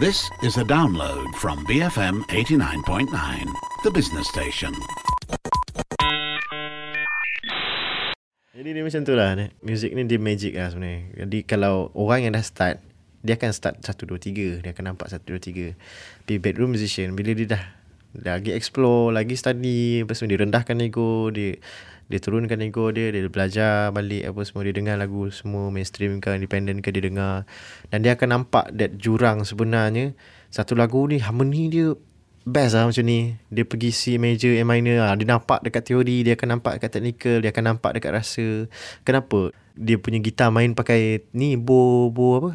This is a download from BFM 89.9, the business station. Jadi dia macam tu lah Music ni dia magic lah sebenarnya. Jadi kalau orang yang dah start Dia akan start 1, 2, 3 Dia akan nampak 1, 2, 3 Tapi bedroom musician Bila dia dah lagi explore Lagi study Lepas tu dia rendahkan ego Dia dia turunkan ego dia Dia belajar balik Apa semua. Dia dengar lagu semua Mainstream ke Independent ke Dia dengar. Dan dia akan nampak That jurang sebenarnya. Satu lagu ni Harmony dia Best lah macam ni. Dia pergi C major A minor lah. Dia nampak dekat teori Dia akan nampak dekat technical Dia akan nampak dekat rasa. Kenapa? Dia punya gitar main pakai Ni bo Bo apa?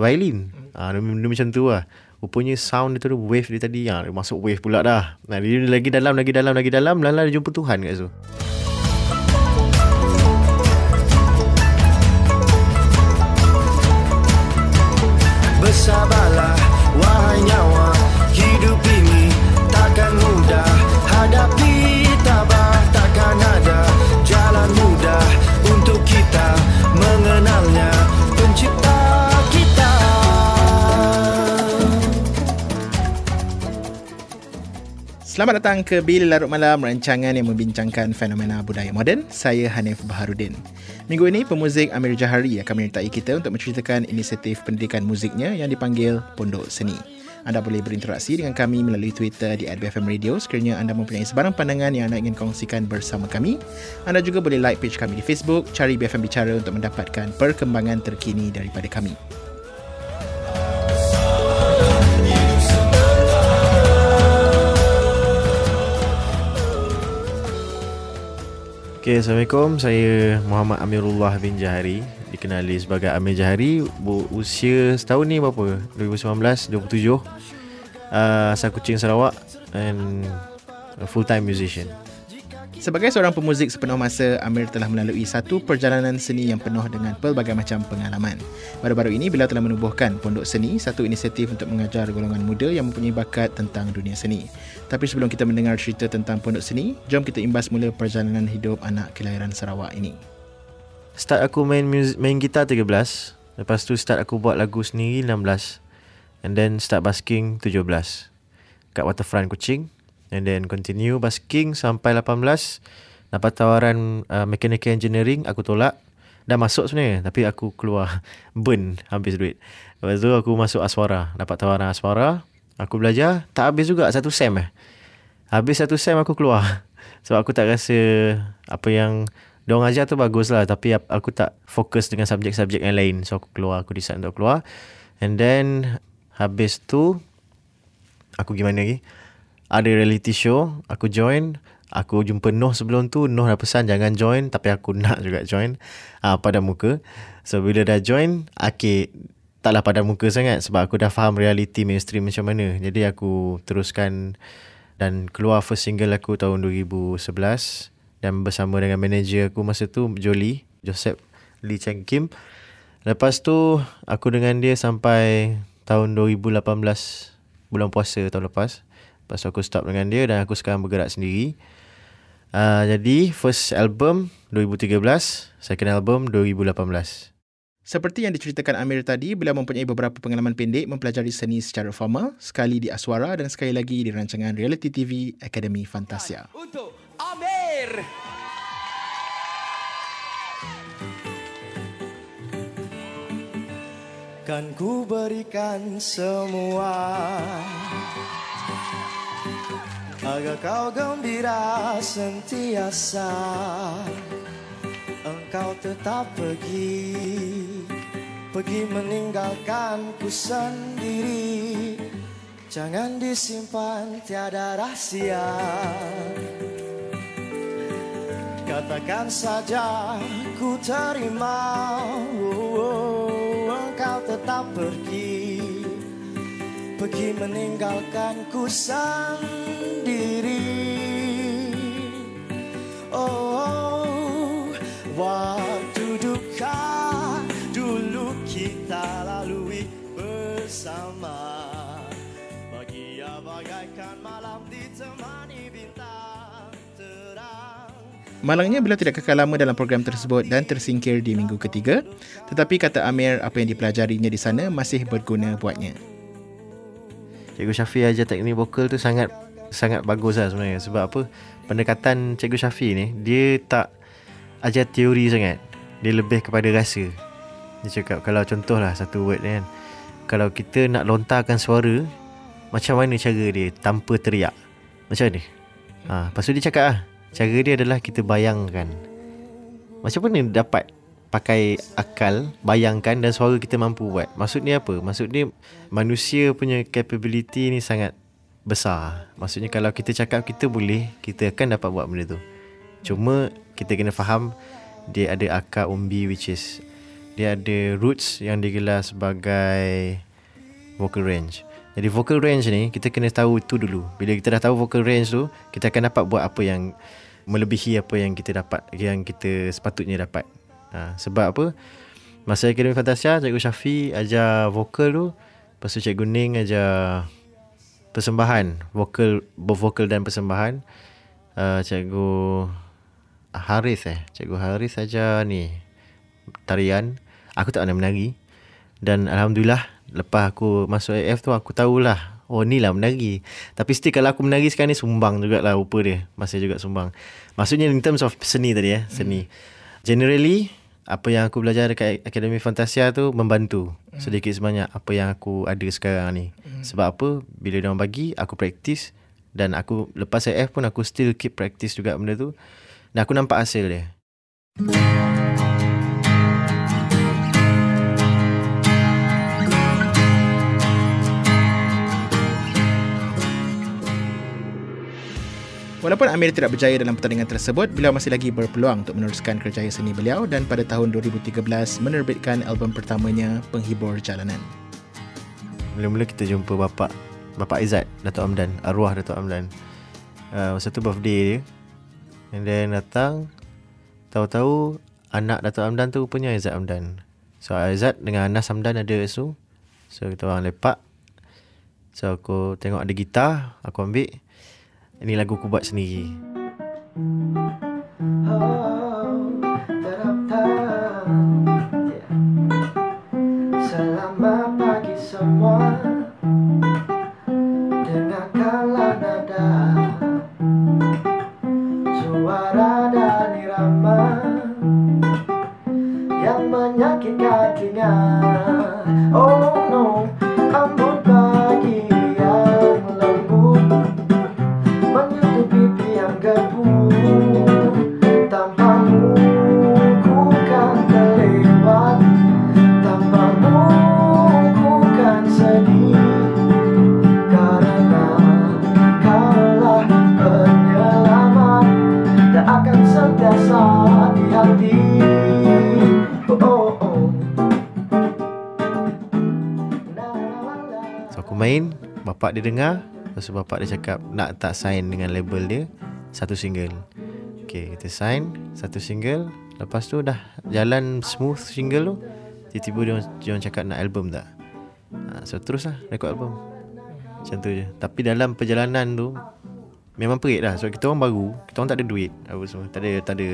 Violin. Ha, dia, dia macam tu lah Rupanya sound dia tu Wave dia tadi ha, Dia masuk wave pula dah. Nah, Dia lagi dalam Lagi dalam Lagi dalam Lala dia jumpa Tuhan kat situ. Bersabarlah Selamat datang ke Bil Larut Malam, rancangan yang membincangkan fenomena budaya moden. Saya Hanif Baharudin. Minggu ini, pemuzik Amir Jahari akan menyertai kita untuk menceritakan inisiatif pendidikan muziknya yang dipanggil Pondok Seni. Anda boleh berinteraksi dengan kami melalui Twitter di @bfm radio sekiranya anda mempunyai sebarang pandangan yang anda ingin kongsikan bersama kami. Anda juga boleh like page kami di Facebook, cari BFM Bicara untuk mendapatkan perkembangan terkini daripada kami. Okay, Assalamualaikum. Saya Muhammad Amirullah bin Jahari. Dikenali sebagai Amir Jahari. Usia setahun ni berapa? 2019, 27. Uh, asal Kuching, Sarawak. And a full-time musician. Sebagai seorang pemuzik sepenuh masa, Amir telah melalui satu perjalanan seni yang penuh dengan pelbagai macam pengalaman. Baru-baru ini, beliau telah menubuhkan Pondok Seni, satu inisiatif untuk mengajar golongan muda yang mempunyai bakat tentang dunia seni. Tapi sebelum kita mendengar cerita tentang Pondok Seni, jom kita imbas mula perjalanan hidup anak kelahiran Sarawak ini. Start aku main music, main gitar 13. Lepas tu start aku buat lagu sendiri 16. And then start basking 17. Kat waterfront Kuching. And then continue basking sampai 18 Dapat tawaran uh, mechanical engineering Aku tolak Dah masuk sebenarnya Tapi aku keluar Burn Habis duit Lepas tu aku masuk Aswara Dapat tawaran Aswara Aku belajar Tak habis juga Satu sem eh. Habis satu sem aku keluar. Sebab aku tak rasa Apa yang Diorang ajar tu bagus lah. Tapi aku tak fokus dengan subjek-subjek yang lain. So aku keluar Aku decide untuk keluar. And then Habis tu Aku gimana lagi? Ada reality show aku join. Aku jumpa Noh sebelum tu. Noh dah pesan jangan join. Tapi aku nak juga join uh, pada muka. So bila dah join okay taklah pada muka sangat sebab aku dah faham reality mainstream macam mana jadi aku teruskan dan keluar first single aku tahun 2011 dan bersama dengan manager aku masa tu Jolie Joseph Lee Cheng Kim lepas tu aku dengan dia sampai tahun 2018 bulan puasa tahun lepas Lepas aku stop dengan dia dan aku sekarang bergerak sendiri. Uh, jadi first album 2013, second album 2018. Seperti yang diceritakan Amir tadi, beliau mempunyai beberapa pengalaman pendek mempelajari seni secara formal, sekali di Aswara dan sekali lagi di rancangan reality TV Akademi Fantasia. Untuk Amir! Kan ku berikan semua Agar kau gembira sentiasa Engkau tetap pergi. Pergi meninggalkan ku sendiri. Jangan disimpan tiada rahsia Katakan saja ku terima. Oh, oh, Engkau tetap pergi. Pergi meninggalkan ku sendiri. Oh, oh waktu duka dulu kita lalui bersama Bahagia bagaikan malam ditemani bintang terang Malangnya beliau tidak kekal lama dalam program tersebut dan tersingkir di minggu ketiga. Tetapi kata Amir, apa yang dipelajarinya di sana masih berguna buatnya. Cikgu Syafi ajar teknik vokal tu sangat sangat bagus lah sebenarnya sebab apa pendekatan Cikgu Syafi ni dia tak ajar teori sangat. Dia lebih kepada rasa. Dia cakap kalau contohlah satu word kan. Kalau kita nak lontarkan suara macam mana cara dia tanpa teriak? Macam mana? Ha, lepas tu dia cakap lah cara dia adalah kita bayangkan. Macam mana dapat pakai akal bayangkan dan suara kita mampu buat? Maksudnya apa? Maksudnya manusia punya capability ni sangat besar. Maksudnya kalau kita cakap kita boleh kita akan dapat buat benda tu cuma kita kena faham dia ada akar umbi which is dia ada roots yang digelar sebagai vocal range jadi vocal range ni kita kena tahu tu dulu bila kita dah tahu vocal range tu kita akan dapat buat apa yang melebihi apa yang kita dapat yang kita sepatutnya dapat Ha, sebab apa? Masa Akademi Fantasia, Cikgu Syafi ajar vokal tu. Lepas tu Cikgu Ning ajar persembahan. Vokal, vokal dan persembahan. Uh, Cikgu Haris eh. Cikgu Haris ajar ni. Tarian. Aku tak pernah menari. Dan Alhamdulillah, lepas aku masuk AF tu, aku tahulah. Oh ni lah menari Tapi still kalau aku menari sekarang ni Sumbang jugalah rupa dia Masih juga sumbang Maksudnya in terms of seni tadi eh Seni hmm. Generally apa yang aku belajar dekat Akademi Fantasia tu membantu hmm. sedikit sebanyak apa yang aku ada sekarang ni. Hmm. Sebab apa? Bila dia orang bagi, aku praktis dan aku lepas AF pun aku still keep practice juga benda tu. Dan aku nampak hasil dia. Walaupun Amir tidak berjaya dalam pertandingan tersebut, beliau masih lagi berpeluang untuk meneruskan kerjaya seni beliau dan pada tahun 2013 menerbitkan album pertamanya Penghibur Jalanan. Mula-mula kita jumpa bapa bapa Izzat, Datuk Amdan, arwah Datuk Amdan. Uh, masa tu birthday dia. And then datang, tahu-tahu anak Datuk Amdan tu punya Izzat Amdan. So Izzat dengan Anas Amdan ada su. So kita orang lepak. So aku tengok ada gitar, aku ambil. Ini lagu aku buat sendiri. Selamat pagi semua Oh no, ambon pagi yang lembut Menutupi pipi yang gembur Tanpamu ku kan terlewat Tanpamu ku kan sedih Karena kaulah penyelamat Tak akan sentiasa di hati. Main Bapak dia dengar Lepas tu bapak dia cakap Nak tak sign dengan label dia? Satu single. Okay kita sign Satu single. Lepas tu dah Jalan smooth single tu Tiba-tiba dia, dia orang cakap nak album tak? Ha, So terus lah Rekod album. Macam tu je. Tapi dalam perjalanan tu Memang perit lah Sebab kita orang baru Kita orang tak ada duit Apa semua. Tak ada, tak ada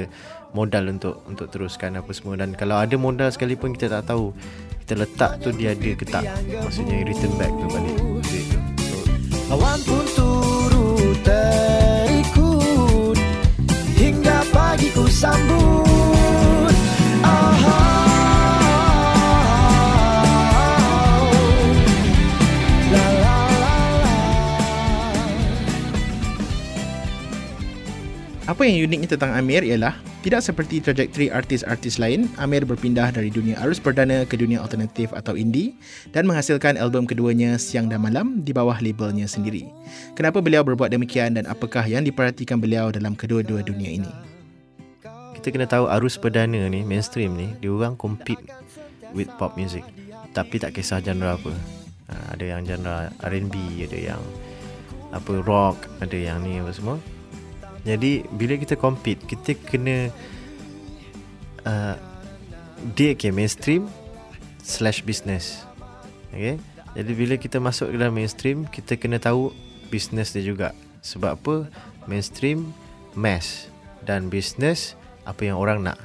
modal untuk Untuk teruskan apa semua. Dan kalau ada modal sekalipun Kita tak tahu Kita letak tu dia ada ke tak. Maksudnya return back tu balik duit tu. So, Awan pun turut terikut. Hingga pagi ku sambut Apa yang uniknya tentang Amir ialah tidak seperti trajektori artis-artis lain, Amir berpindah dari dunia arus perdana ke dunia alternatif atau indie dan menghasilkan album keduanya Siang dan Malam di bawah labelnya sendiri. Kenapa beliau berbuat demikian dan apakah yang diperhatikan beliau dalam kedua-dua dunia ini? Kita kena tahu arus perdana ni, mainstream ni, dia orang compete with pop music. Tapi tak kisah genre apa. Ha, ada yang genre R&B, ada yang apa rock, ada yang ni apa semua. Jadi bila kita compete Kita kena uh, Dia okay, mainstream Slash business. Okay? Jadi bila kita masuk ke dalam mainstream Kita kena tahu Business dia juga. Sebab apa? Mainstream Mass. Dan business Apa yang orang nak.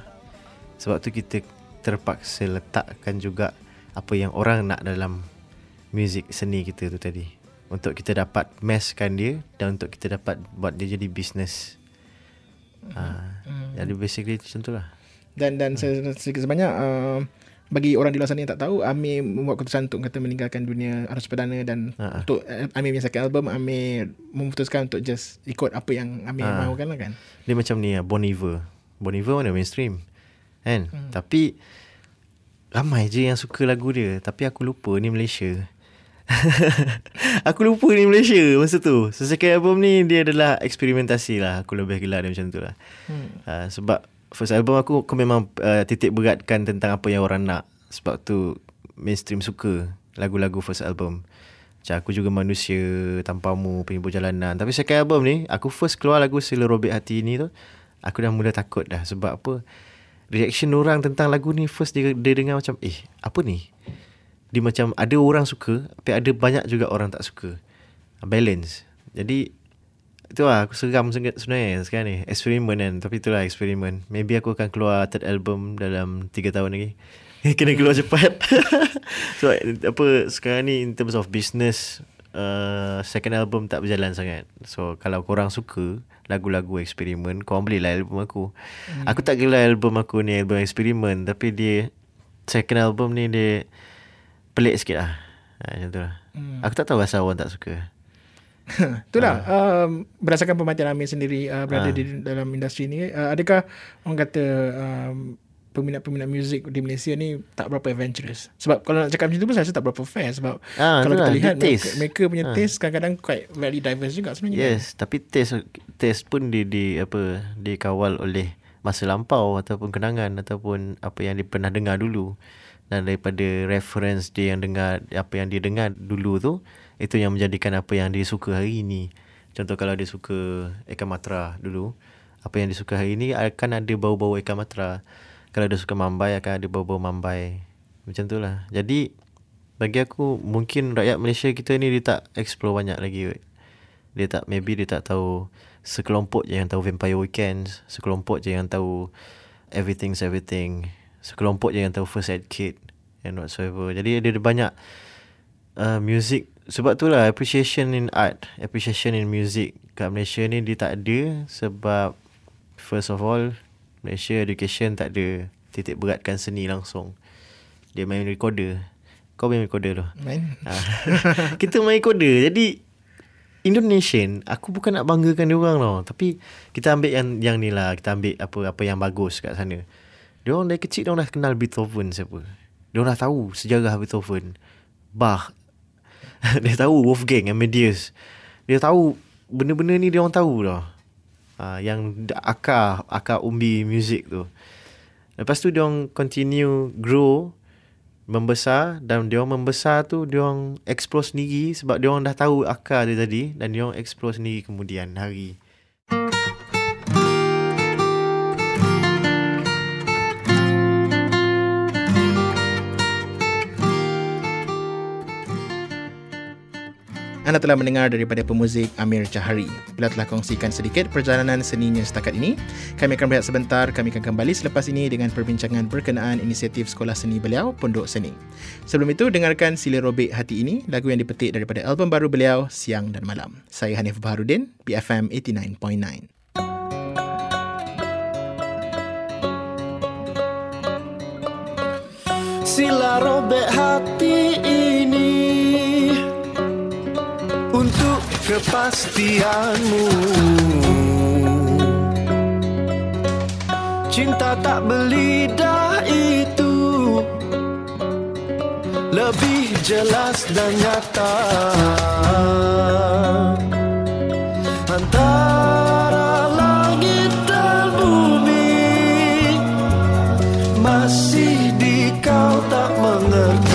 Sebab tu kita Terpaksa letakkan juga Apa yang orang nak dalam Music seni kita tu tadi untuk kita dapat masskan dia dan untuk kita dapat buat dia jadi business. Ah, jadi basically macam tu lah. Dan dan hmm. sedikit sebanyak uh, bagi orang di luar sana yang tak tahu Amir membuat keputusan untuk kata meninggalkan dunia arus perdana dan Ha. untuk uh, Amir menyelesaikan album Amir memutuskan untuk just ikut apa yang Amir Ha. mahukan lah kan. Dia macam ni lah Bon Iver Bon Iver mana mainstream Kan hmm. Tapi Ramai je yang suka lagu dia Tapi aku lupa ni Malaysia Aku lupa ni Malaysia Masa tu. So second album ni Dia adalah eksperimentasi lah. Aku lebih gelar dia macam tu lah. Hmm. uh, Sebab First album aku Aku memang uh, titik beratkan Tentang apa yang orang nak. Sebab tu Mainstream suka Lagu-lagu first album. Macam aku juga manusia Tanpamu Penyibur jalanan. Tapi second album ni Aku first keluar lagu Sila Robek Hati ni tu Aku dah mula takut dah. Sebab apa? Reaction orang tentang lagu ni First dia, dia dengar macam Eh apa ni dia macam ada orang suka tapi ada banyak juga orang tak suka. Balance. Jadi itu lah aku seram sebenarnya sekarang ni. Eksperimen kan tapi itulah eksperimen. Maybe aku akan keluar third album dalam 3 tahun lagi. Kena keluar cepat. So apa sekarang ni in terms of business uh, second album tak berjalan sangat. So kalau korang suka lagu-lagu eksperimen korang belilah album aku. Hmm. aku tak gelar album aku ni album eksperimen. Tapi dia second album ni dia pelik sikit lah ha, Macam tu lah hmm. Aku tak tahu asal orang tak suka Itulah uh. um, Berdasarkan pematian Amir sendiri uh, Berada Ah. di dalam industri ni uh, Adakah Orang kata um, Peminat-peminat muzik di Malaysia ni Tak berapa adventurous Sebab kalau nak cakap macam tu pun Saya rasa tak berapa fair Sebab Ah, Kalau kita itulah, lihat mereka, mereka punya Ah. taste Kadang-kadang quite Very diverse juga sebenarnya Yes Tapi taste Taste pun di, di apa Dikawal oleh Masa lampau Ataupun kenangan Ataupun Apa yang dia pernah dengar dulu Dan daripada reference dia yang dengar Apa yang dia dengar dulu tu Itu yang menjadikan apa yang dia suka hari ni Contoh kalau dia suka Eka Matra dulu Apa yang dia suka hari ni Akan ada bau-bau Eka Matra. Kalau dia suka Mambai Akan ada bau-bau Mambai. Macam tu lah. Jadi Bagi aku Mungkin rakyat Malaysia kita ni Dia tak explore banyak lagi. Dia tak Maybe dia tak tahu Sekelompok je yang tahu Vampire Weekends Sekelompok je yang tahu Everything's Everything Sekelompok je yang tahu First Aid Kit And whatsoever. Jadi ada banyak uh, Music. Sebab tu lah Appreciation in art Appreciation in music Kat Malaysia ni dia tak ada Sebab First of all Malaysia education tak ada Titik beratkan seni langsung. Dia main recorder. Kau main recorder tu? Main. Ah. kita main kode Jadi Indonesian Aku bukan nak banggakan dia orang tau. Tapi Kita ambil yang yang ni lah. Kita ambil apa apa yang bagus kat sana Dia orang dari kecil Dia orang dah kenal Beethoven siapa. Dia orang dah tahu Sejarah Beethoven. Bach Dia tahu Wolfgang Amadeus. Dia tahu Benda-benda ni dia orang tahu dah. Ha, Yang akar Akar umbi muzik tu. Lepas tu dia orang continue grow membesar dan dia orang membesar tu dia orang explore sendiri sebab dia orang dah tahu akar dia tadi dan dia orang explore sendiri kemudian hari. Anda telah mendengar daripada pemuzik Amir Jahari. Bila telah kongsikan sedikit perjalanan seninya setakat ini, kami akan berehat sebentar. Kami akan kembali selepas ini dengan perbincangan berkenaan inisiatif sekolah seni beliau, Pondok Seni. Sebelum itu, dengarkan Sila Robek Hati Ini, lagu yang dipetik daripada album baru beliau, Siang dan Malam. Saya Hanif Baharudin, BFM 89.9. Sila robek hati kepastianmu. Cinta tak belidah itu. Lebih jelas dan nyata. Antara langit dan bumi masih di kau tak mengerti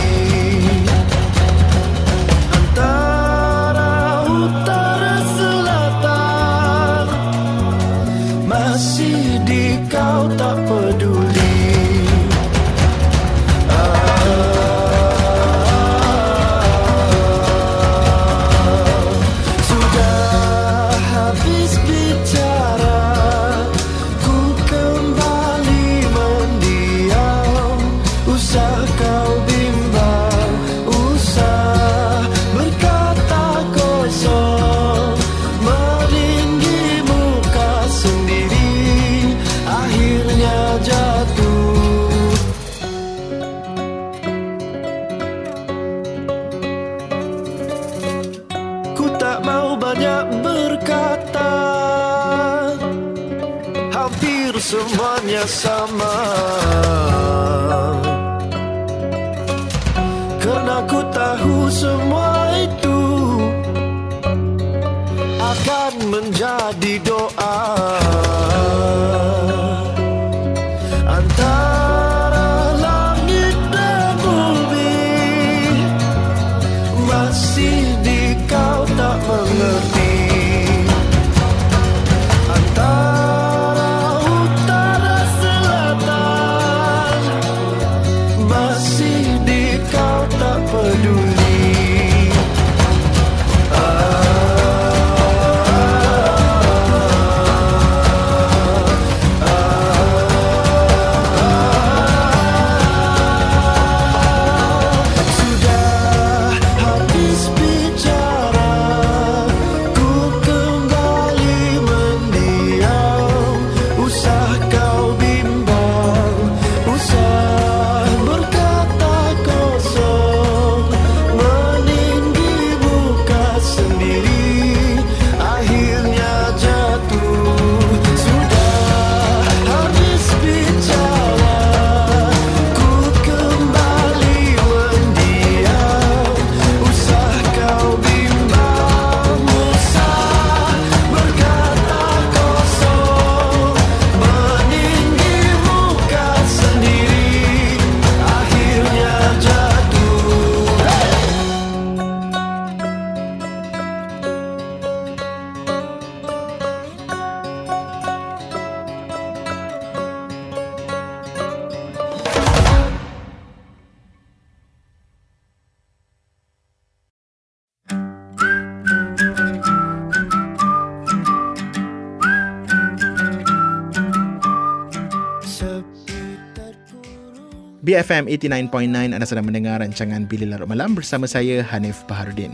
BFM 89.9 anda sedang mendengar rancangan Bila Larut Malam bersama saya Hanif Baharudin.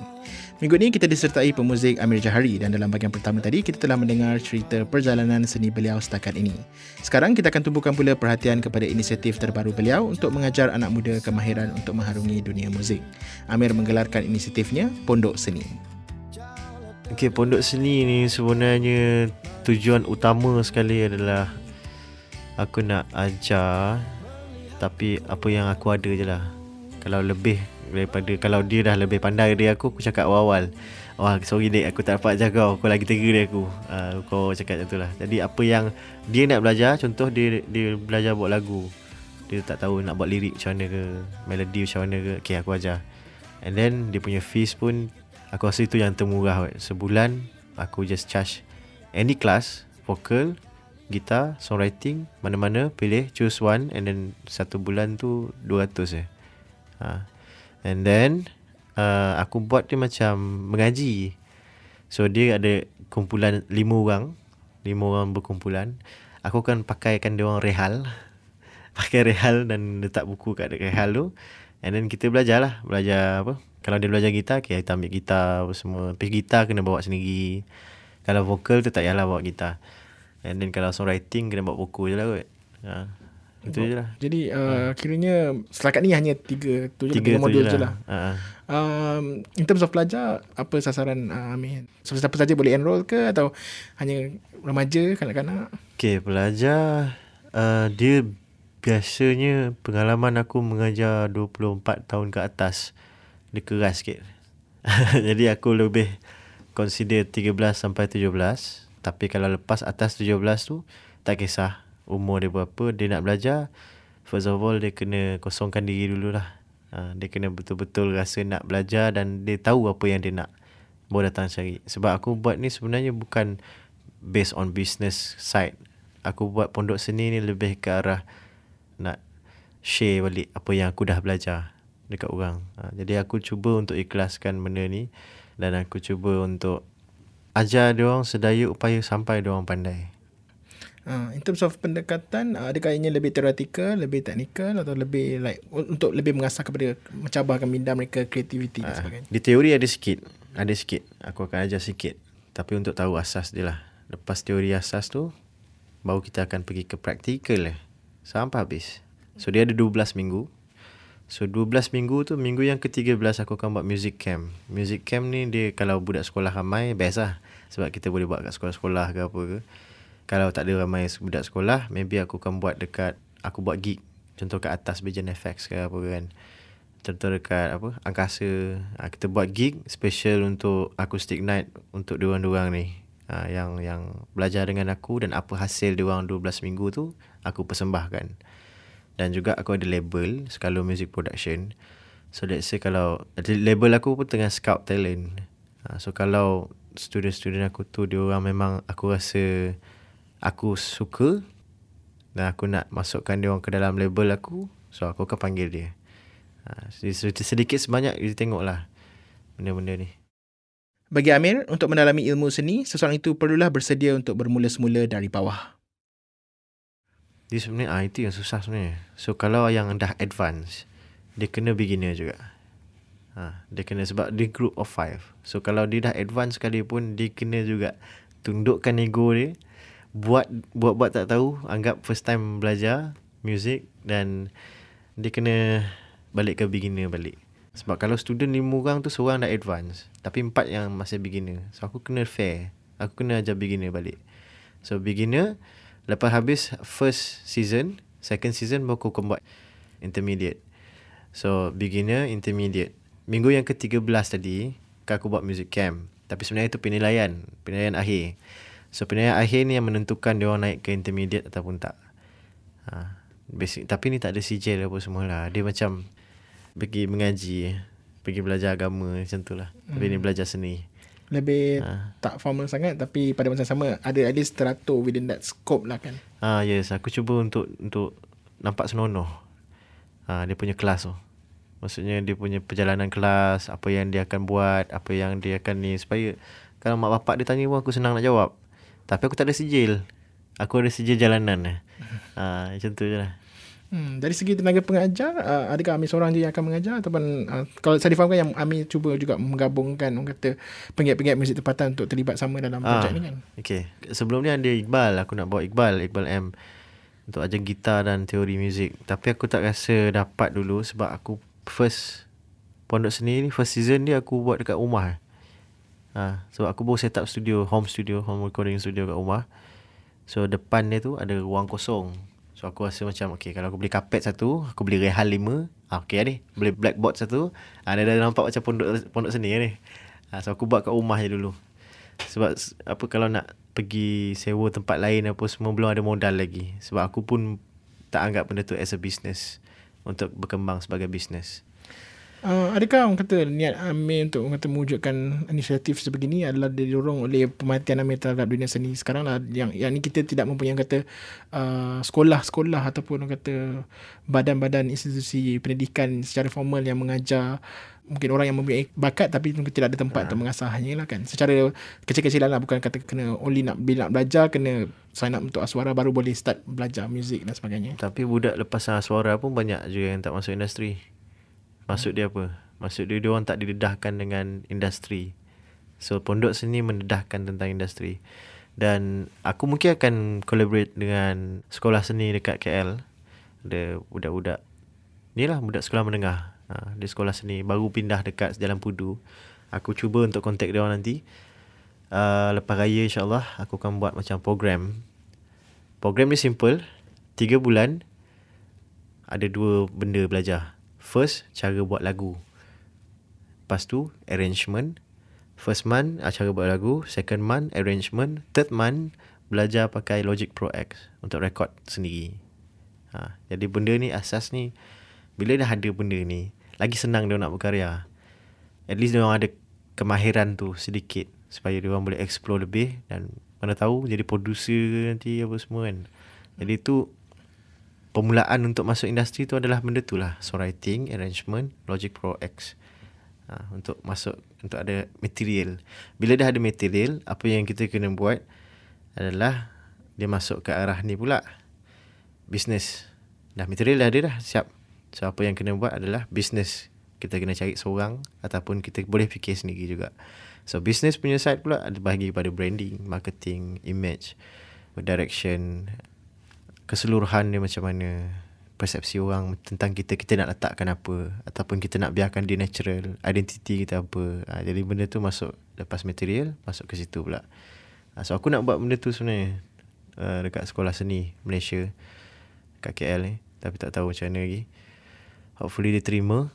Minggu ini kita disertai pemuzik Amir Jahari dan dalam bahagian pertama tadi kita telah mendengar cerita perjalanan seni beliau setakat ini. Sekarang kita akan tumpukan pula perhatian kepada inisiatif terbaru beliau untuk mengajar anak muda kemahiran untuk mengharungi dunia muzik. Amir menggelarkan inisiatifnya Pondok Seni. Okay, pondok seni ni sebenarnya tujuan utama sekali adalah aku nak ajar tapi apa yang aku ada je lah. Kalau lebih daripada kalau dia dah lebih pandai dari aku aku cakap awal-awal. Wah, sorry dek aku tak dapat ajar kau. Kau lagi tega dari aku. Uh, kau cakap macam tu lah. Jadi apa yang dia nak belajar, contoh dia dia belajar buat lagu. Dia tak tahu nak buat lirik macam mana ke, melodi macam mana ke. Okay, aku ajar. And then dia punya fees pun Aku rasa itu yang termurah kot. Sebulan aku just charge any class, vokal, gitar, songwriting, mana-mana pilih choose one and then satu bulan tu 200 eh. Ha. And then uh, aku buat dia macam mengaji. So dia ada kumpulan lima orang, lima orang berkumpulan. Aku akan pakaikan dia orang rehal. Pakai rehal dan letak buku kat rehal tu. And then kita belajar lah. Belajar apa? Kalau dia belajar gitar, okay, kita ambil gitar apa semua. Tapi gitar kena bawa sendiri. Kalau vokal tu tak payahlah bawa gitar. And then kalau songwriting kena bawa buku je lah kot. Ha. Itu je lah. Jadi uh, kiranya setakat ni hanya tiga tu je Tiga tiga tu modul je je lah. lah. Ha. Um, in terms of pelajar, apa sasaran uh, Amir? Siapa saja boleh enroll ke atau hanya remaja, kanak-kanak? Okay, pelajar uh, dia biasanya pengalaman aku mengajar 24 tahun ke atas dia keras sikit. Jadi aku lebih consider 13 sampai 17. Tapi kalau lepas atas 17 tu tak kisah umur dia berapa dia nak belajar first of all dia kena kosongkan diri dululah. Ha, dia kena betul-betul rasa nak belajar dan dia tahu apa yang dia nak baru datang cari. Sebab aku buat ni sebenarnya bukan based on business side. Aku buat pondok seni ni lebih ke arah nak share balik apa yang aku dah belajar dekat orang. Ha, jadi aku cuba untuk ikhlaskan benda ni dan aku cuba untuk ajar dia orang sedaya upaya sampai dia orang pandai. Uh, in terms of pendekatan, uh, adakah ianya lebih teoretikal, lebih teknikal atau lebih like untuk lebih mengasah kepada mencabarkan minda mereka kreativiti dan Ha, sebagainya? di teori ada sikit. Ada sikit. Aku akan ajar sikit. Tapi untuk tahu asas dia lah. Lepas teori asas tu, baru kita akan pergi ke praktikal lah. Sampai habis. So dia ada 12 minggu. So 12 minggu tu, minggu yang ke-13 aku akan buat music camp. Music camp ni dia kalau budak sekolah ramai, best lah. Sebab kita boleh buat kat sekolah-sekolah ke apa ke. Kalau tak ada ramai budak sekolah, maybe aku akan buat dekat aku buat gig. Contoh kat atas Bajan FX ke apa kan. Contoh dekat apa angkasa. Ha, kita buat gig special untuk acoustic night untuk diorang-diorang ni. Ha, yang yang belajar dengan aku dan apa hasil diorang 12 minggu tu aku persembahkan. Dan juga aku ada label Skalo Music Production. So let's say kalau label aku pun tengah scout talent. Ha, so kalau student-student aku tu dia orang memang aku rasa aku suka dan aku nak masukkan dia orang ke dalam label aku so aku akan panggil dia sedikit, sedikit sebanyak kita tengoklah benda-benda ni bagi Amir, untuk mendalami ilmu seni, seseorang itu perlulah bersedia untuk bermula semula dari bawah. Dia sebenarnya, ah, itu yang susah sebenarnya. So, kalau yang dah advance, dia kena beginner juga. Ha, dia kena sebab dia group of five. So kalau dia dah advance sekali pun dia kena juga tundukkan ego dia. Buat buat buat tak tahu, anggap first time belajar music dan dia kena balik ke beginner balik. Sebab kalau student lima orang tu seorang dah advance, tapi empat yang masih beginner. So aku kena fair. Aku kena ajar beginner balik. So beginner lepas habis first season, second season baru aku buat intermediate. So beginner, intermediate. Minggu yang ke-13 tadi kan Aku buat music camp Tapi sebenarnya itu penilaian Penilaian akhir So penilaian akhir ni yang menentukan Dia orang naik ke intermediate ataupun tak ha, basic. Tapi ni tak ada sijil apa semua lah Dia macam Pergi mengaji Pergi belajar agama Macam tu lah hmm. Tapi ni hmm. belajar seni Lebih ha. tak formal sangat Tapi pada masa sama Ada at least teratur Within that scope lah kan Ah Yes Aku cuba untuk Untuk Nampak senonoh ha, Dia punya kelas tu Maksudnya dia punya perjalanan kelas, apa yang dia akan buat, apa yang dia akan ni supaya kalau mak bapak dia tanya pun aku senang nak jawab. Tapi aku tak ada sijil. Aku ada sijil jalanan. Ha, macam tu je lah. Hmm, dari segi tenaga pengajar, uh, adakah Ami seorang je yang akan mengajar ataupun uh, kalau saya difahamkan yang Ami cuba juga menggabungkan orang kata penggiat-penggiat muzik tempatan untuk terlibat sama dalam projek ah, ni kan? Okay. Sebelum ni ada Iqbal, aku nak bawa Iqbal, Iqbal M untuk ajar gitar dan teori muzik. Tapi aku tak rasa dapat dulu sebab aku first Pondok Seni ni first season dia aku buat dekat rumah. Ha, sebab aku baru set up studio, home studio, home recording studio kat rumah. So depan dia tu ada ruang kosong. So aku rasa macam okay kalau aku beli kapet satu, aku beli rehal lima. Ha, okay ni. Beli blackboard satu. Ha, dia dah nampak macam pondok pondok seni ni. Ha, so aku buat kat rumah je dulu. Sebab apa kalau nak pergi sewa tempat lain apa semua belum ada modal lagi. Sebab aku pun tak anggap benda tu as a business untuk berkembang sebagai bisnes. Uh, adakah orang kata niat Amir untuk orang kata mewujudkan inisiatif sebegini adalah didorong oleh pemerhatian Amir terhadap dunia seni sekarang lah? Yang yang ni kita tidak mempunyai kata uh, sekolah-sekolah ataupun orang kata badan-badan institusi pendidikan secara formal yang mengajar mungkin orang yang mempunyai bakat tapi mungkin tidak ada tempat ha. untuk mengasahnya lah kan? Secara kecil-kecilan lah bukan kata kena only nak bila nak belajar kena sign up untuk aswara baru boleh start belajar muzik dan sebagainya. Tapi budak lepas aswara pun banyak juga yang tak masuk industri maksud dia apa maksud dia dia orang tak didedahkan dengan industri so pondok seni mendedahkan tentang industri dan aku mungkin akan collaborate dengan sekolah seni dekat KL ada budak-budak ni lah budak sekolah menengah ha, di sekolah seni baru pindah dekat Jalan Pudu. Aku cuba untuk kontak dia orang nanti. Uh, lepas raya insyaAllah aku akan buat macam program. Program ni simple. Tiga bulan ada dua benda belajar. First, cara buat lagu. Lepas tu, arrangement. First month, uh, cara buat lagu. Second month, arrangement. Third month, belajar pakai Logic Pro X untuk rekod sendiri. Ha, jadi benda ni asas ni bila dah ada benda ni lagi senang dia nak berkarya. At least dia ada kemahiran tu sedikit supaya dia boleh explore lebih dan mana tahu jadi producer nanti apa semua kan. Jadi tu permulaan untuk masuk industri tu adalah benda tu lah. Songwriting, arrangement, Logic Pro X. Ha, untuk masuk untuk ada material. Bila dah ada material, apa yang kita kena buat adalah dia masuk ke arah ni pula. Business. Dah material dah ada dah siap. So apa yang kena buat adalah business. Kita kena cari seorang ataupun kita boleh fikir sendiri juga. So business punya side pula ada bahagi pada branding, marketing, image, direction, keseluruhan dia macam mana, persepsi orang tentang kita kita nak letakkan apa ataupun kita nak biarkan dia natural identiti kita apa. Ha, jadi benda tu masuk lepas material masuk ke situ pula. Ha, so aku nak buat benda tu sebenarnya uh, dekat sekolah seni Malaysia kat KL ni. Tapi tak tahu macam mana lagi. Hopefully dia terima.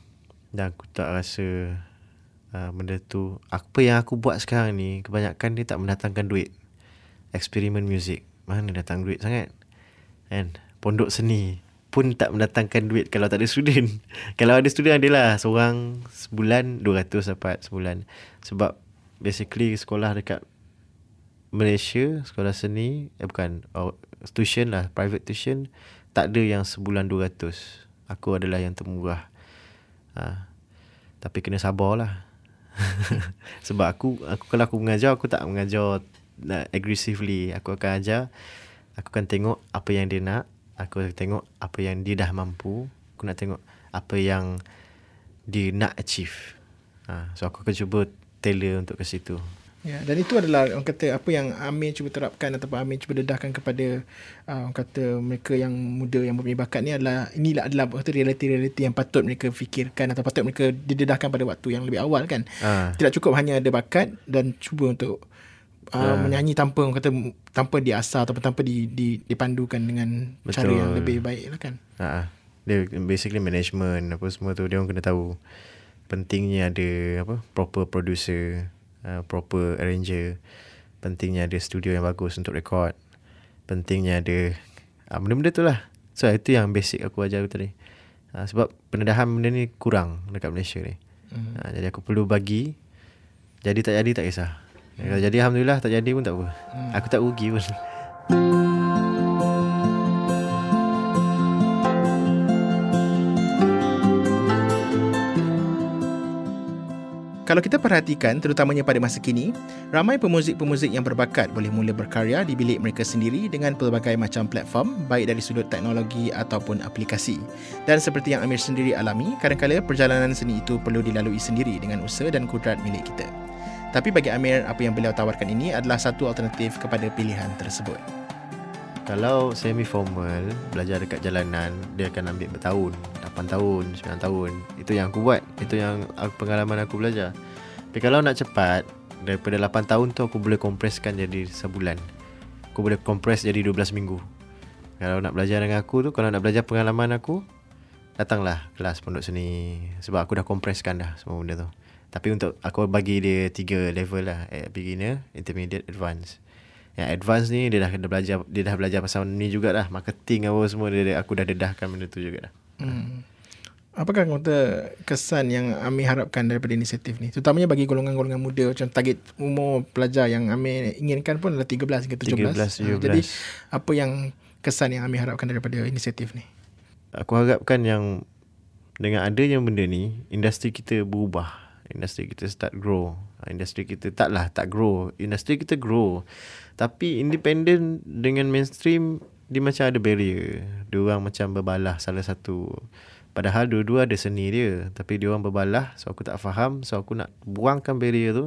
Dan aku tak rasa uh, benda tu apa yang aku buat sekarang ni kebanyakan dia tak mendatangkan duit. Eksperimen muzik mana datang duit sangat kan pondok seni pun tak mendatangkan duit kalau tak ada student. kalau ada student adalah seorang sebulan 200 dapat sebulan. Sebab basically sekolah dekat Malaysia, sekolah seni, eh bukan, oh, tuition lah, private tuition, tak ada yang sebulan 200. Aku adalah yang termurah. Ha. Tapi kena sabar lah. Sebab aku, aku kalau aku mengajar, aku tak mengajar aggressively. Aku akan ajar, aku akan tengok apa yang dia nak, Aku tengok apa yang dia dah mampu Aku nak tengok apa yang dia nak achieve ha, So aku akan cuba tailor untuk ke situ Ya, dan itu adalah orang kata apa yang Amir cuba terapkan ataupun Amir cuba dedahkan kepada uh, orang kata mereka yang muda yang mempunyai bakat ni adalah inilah adalah kata realiti-realiti yang patut mereka fikirkan atau patut mereka didedahkan pada waktu yang lebih awal kan. Ha. Tidak cukup hanya ada bakat dan cuba untuk uh, menyanyi tanpa orang kata tanpa diasah ataupun tanpa di, di dipandukan dengan Betul. cara yang lebih baik lah kan. Ha. Dia basically management apa semua tu dia orang kena tahu pentingnya ada apa proper producer, uh, proper arranger, pentingnya ada studio yang bagus untuk record. Pentingnya ada uh, benda-benda tu lah. So itu yang basic aku ajar tadi. Uh, sebab pendedahan benda ni kurang dekat Malaysia ni. Hmm. Uh, jadi aku perlu bagi jadi tak jadi tak kisah. Hmm. Jadi Alhamdulillah tak jadi pun tak apa. Hmm. Aku tak rugi pun. Kalau kita perhatikan, terutamanya pada masa kini, ramai pemuzik-pemuzik yang berbakat boleh mula berkarya di bilik mereka sendiri dengan pelbagai macam platform, baik dari sudut teknologi ataupun aplikasi. Dan seperti yang Amir sendiri alami, kadang-kadang perjalanan seni itu perlu dilalui sendiri dengan usaha dan kudrat milik kita. Tapi bagi Amir, apa yang beliau tawarkan ini adalah satu alternatif kepada pilihan tersebut. Kalau semi formal, belajar dekat jalanan, dia akan ambil bertahun, 8 tahun, 9 tahun. Itu yang aku buat. Itu yang pengalaman aku belajar. Tapi kalau nak cepat, daripada 8 tahun tu aku boleh kompreskan jadi sebulan. Aku boleh kompres jadi 12 minggu. Kalau nak belajar dengan aku tu, kalau nak belajar pengalaman aku, datanglah kelas pondok seni. Sebab aku dah kompreskan dah semua benda tu. Tapi untuk aku bagi dia tiga level lah eh, Beginner, Intermediate, Advanced Yang advanced ni dia dah kena belajar Dia dah belajar pasal ni juga dah Marketing apa semua dia, Aku dah dedahkan benda tu juga dah hmm. Apakah kata kesan yang Ami harapkan daripada inisiatif ni? Terutamanya bagi golongan-golongan muda macam target umur pelajar yang Ami inginkan pun adalah 13 hingga 17. 13, 17. Jadi apa yang kesan yang Ami harapkan daripada inisiatif ni? Aku harapkan yang dengan adanya benda ni, industri kita berubah industri kita start grow. Ah, industri kita taklah tak grow. Industri kita grow. Tapi independent dengan mainstream dia macam ada barrier. Dia orang macam berbalah salah satu. Padahal dua-dua ada seni dia. Tapi dia orang berbalah so aku tak faham. So aku nak buangkan barrier tu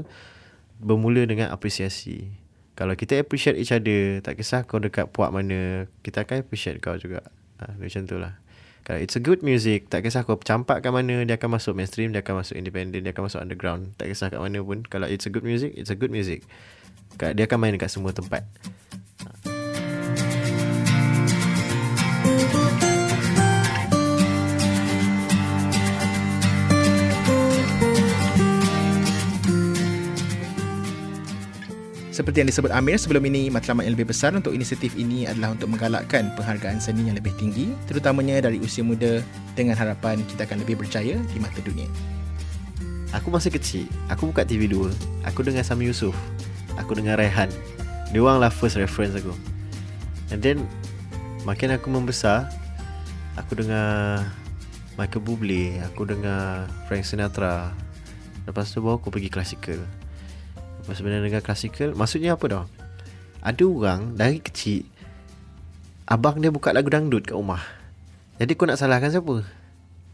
bermula dengan apresiasi. Kalau kita appreciate each other tak kisah kau dekat puak mana kita akan appreciate kau juga. Ha, macam tu lah kalau it's a good music Tak kisah kau campak kat mana Dia akan masuk mainstream Dia akan masuk independent Dia akan masuk underground. Tak kisah kat mana pun Kalau it's a good music It's a good music. Dia akan main dekat semua tempat Seperti yang disebut Amir sebelum ini, matlamat yang lebih besar untuk inisiatif ini adalah untuk menggalakkan penghargaan seni yang lebih tinggi, terutamanya dari usia muda dengan harapan kita akan lebih berjaya di mata dunia. Aku masih kecil, aku buka TV 2, aku dengar Sami Yusof, aku dengar Rehan. Dia orang lah first reference aku. And then, makin aku membesar, aku dengar Michael Bublé, aku dengar Frank Sinatra. Lepas tu baru aku pergi klasikal. Lepas sebenarnya dengan klasikal? Maksudnya apa dah Ada orang dari kecil Abang dia buka lagu dangdut kat rumah. Jadi kau nak salahkan siapa?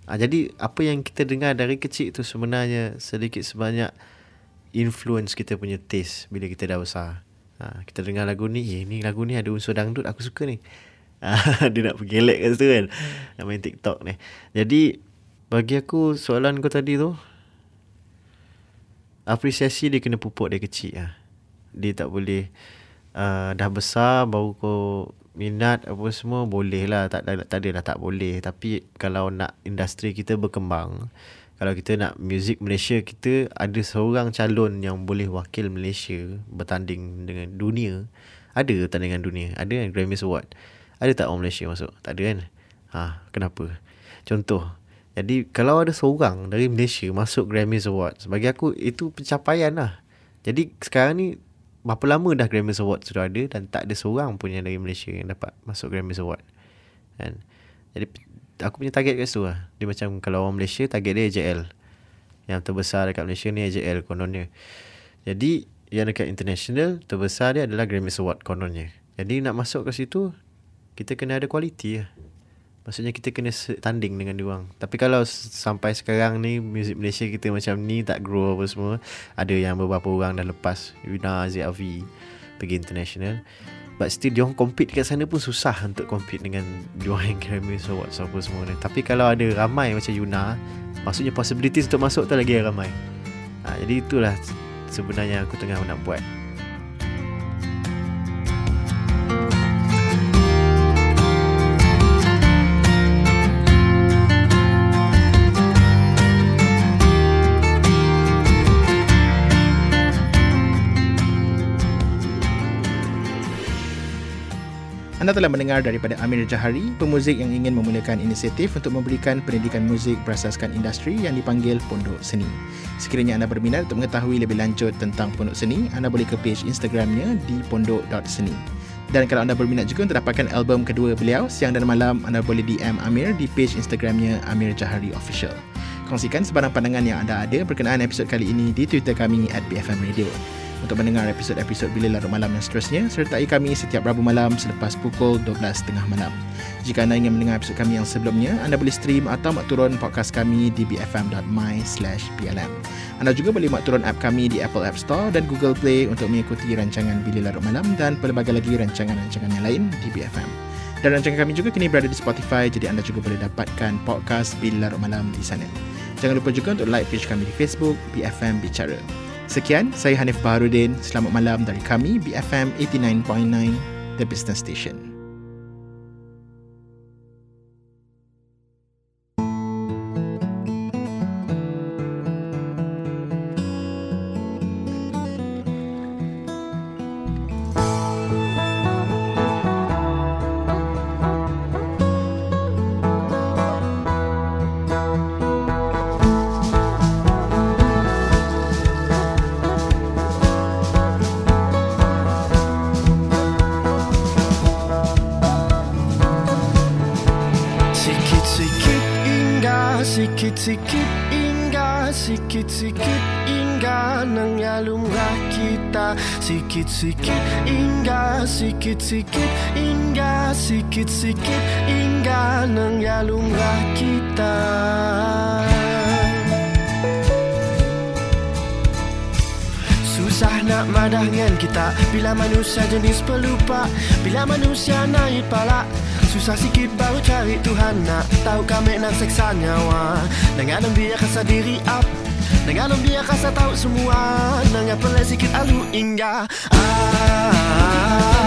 Ha, Jadi apa yang kita dengar dari kecil tu Sebenarnya sedikit sebanyak Influence kita punya taste Bila kita dah besar. Ha, Kita dengar lagu ni Eh ni lagu ni ada unsur dangdut Aku suka ni. Ah, dia nak pergi kat situ kan. Nak main TikTok ni. Jadi bagi aku soalan kau tadi tu apresiasi dia kena pupuk dari kecil lah. Dia tak boleh uh, dah besar baru kau minat apa semua boleh lah. Tak ada tak ada lah tak boleh. Tapi kalau nak industri kita berkembang kalau kita nak muzik Malaysia kita ada seorang calon yang boleh wakil Malaysia bertanding dengan dunia. Ada tandingan dunia. Ada kan Grammy Award. Ada tak orang Malaysia masuk? Tak ada kan? Ha kenapa? Contoh jadi kalau ada seorang dari Malaysia masuk Grammy Award bagi aku itu pencapaian lah jadi sekarang ni berapa lama dah Grammy Award sudah ada dan tak ada seorang pun yang dari Malaysia yang dapat masuk Grammy Award. Kan? Jadi aku punya target kat situ lah. Dia macam kalau orang Malaysia target dia AJL. Yang terbesar dekat Malaysia ni AJL kononnya. Jadi yang dekat international terbesar dia adalah Grammy Award kononnya. Jadi nak masuk ke situ kita kena ada kualiti lah. Maksudnya kita kena tanding dengan dia orang. Tapi kalau sampai sekarang ni muzik Malaysia kita macam ni tak grow apa semua, ada yang beberapa orang dah lepas Yuna ZRV pergi international. But still dia orang compete kat sana pun susah untuk compete dengan dia yang Grammy Awards apa semua ni. Tapi kalau ada ramai macam Yuna, maksudnya possibilities untuk masuk tu lagi ramai. Ha, jadi itulah sebenarnya aku tengah nak buat. Anda telah mendengar daripada Amir Jahari, pemuzik yang ingin memulakan inisiatif untuk memberikan pendidikan muzik berasaskan industri yang dipanggil Pondok Seni. Sekiranya anda berminat untuk mengetahui lebih lanjut tentang Pondok Seni, anda boleh ke page Instagramnya di pondok.seni. Dan kalau anda berminat juga untuk dapatkan album kedua beliau, siang dan malam anda boleh DM Amir di page Instagramnya Amir Jahari Official. Kongsikan sebarang pandangan yang anda ada berkenaan episod kali ini di Twitter kami at BFM Radio. Untuk mendengar episod-episod Bila Larut Malam yang seterusnya, sertai kami setiap Rabu malam selepas pukul 12.30 malam. Jika anda ingin mendengar episod kami yang sebelumnya, anda boleh stream atau mak turun podcast kami di bfm.my blm. Anda juga boleh mak turun app kami di Apple App Store dan Google Play untuk mengikuti rancangan Bila Larut Malam dan pelbagai lagi rancangan-rancangan yang lain di BFM. Dan rancangan kami juga kini berada di Spotify, jadi anda juga boleh dapatkan podcast Bila Larut Malam di sana. Jangan lupa juga untuk like page kami di Facebook, BFM Bicara. Sekian, saya Hanif Baharudin. Selamat malam dari kami, BFM 89.9, The Business Station. Sikit-sikit indah, sikit-sikit indah, sikit-sikit indah nang kita. Susah nak madah kita Bila manusia jenis pelupa Bila manusia naik pala Susah sikit baru cari Tuhan nak Tahu kami nak seksa nyawa Dengan biar kasar diri up Dengan biar kasar tahu semua Dengan pelai sikit alu hingga ah, ah, ah.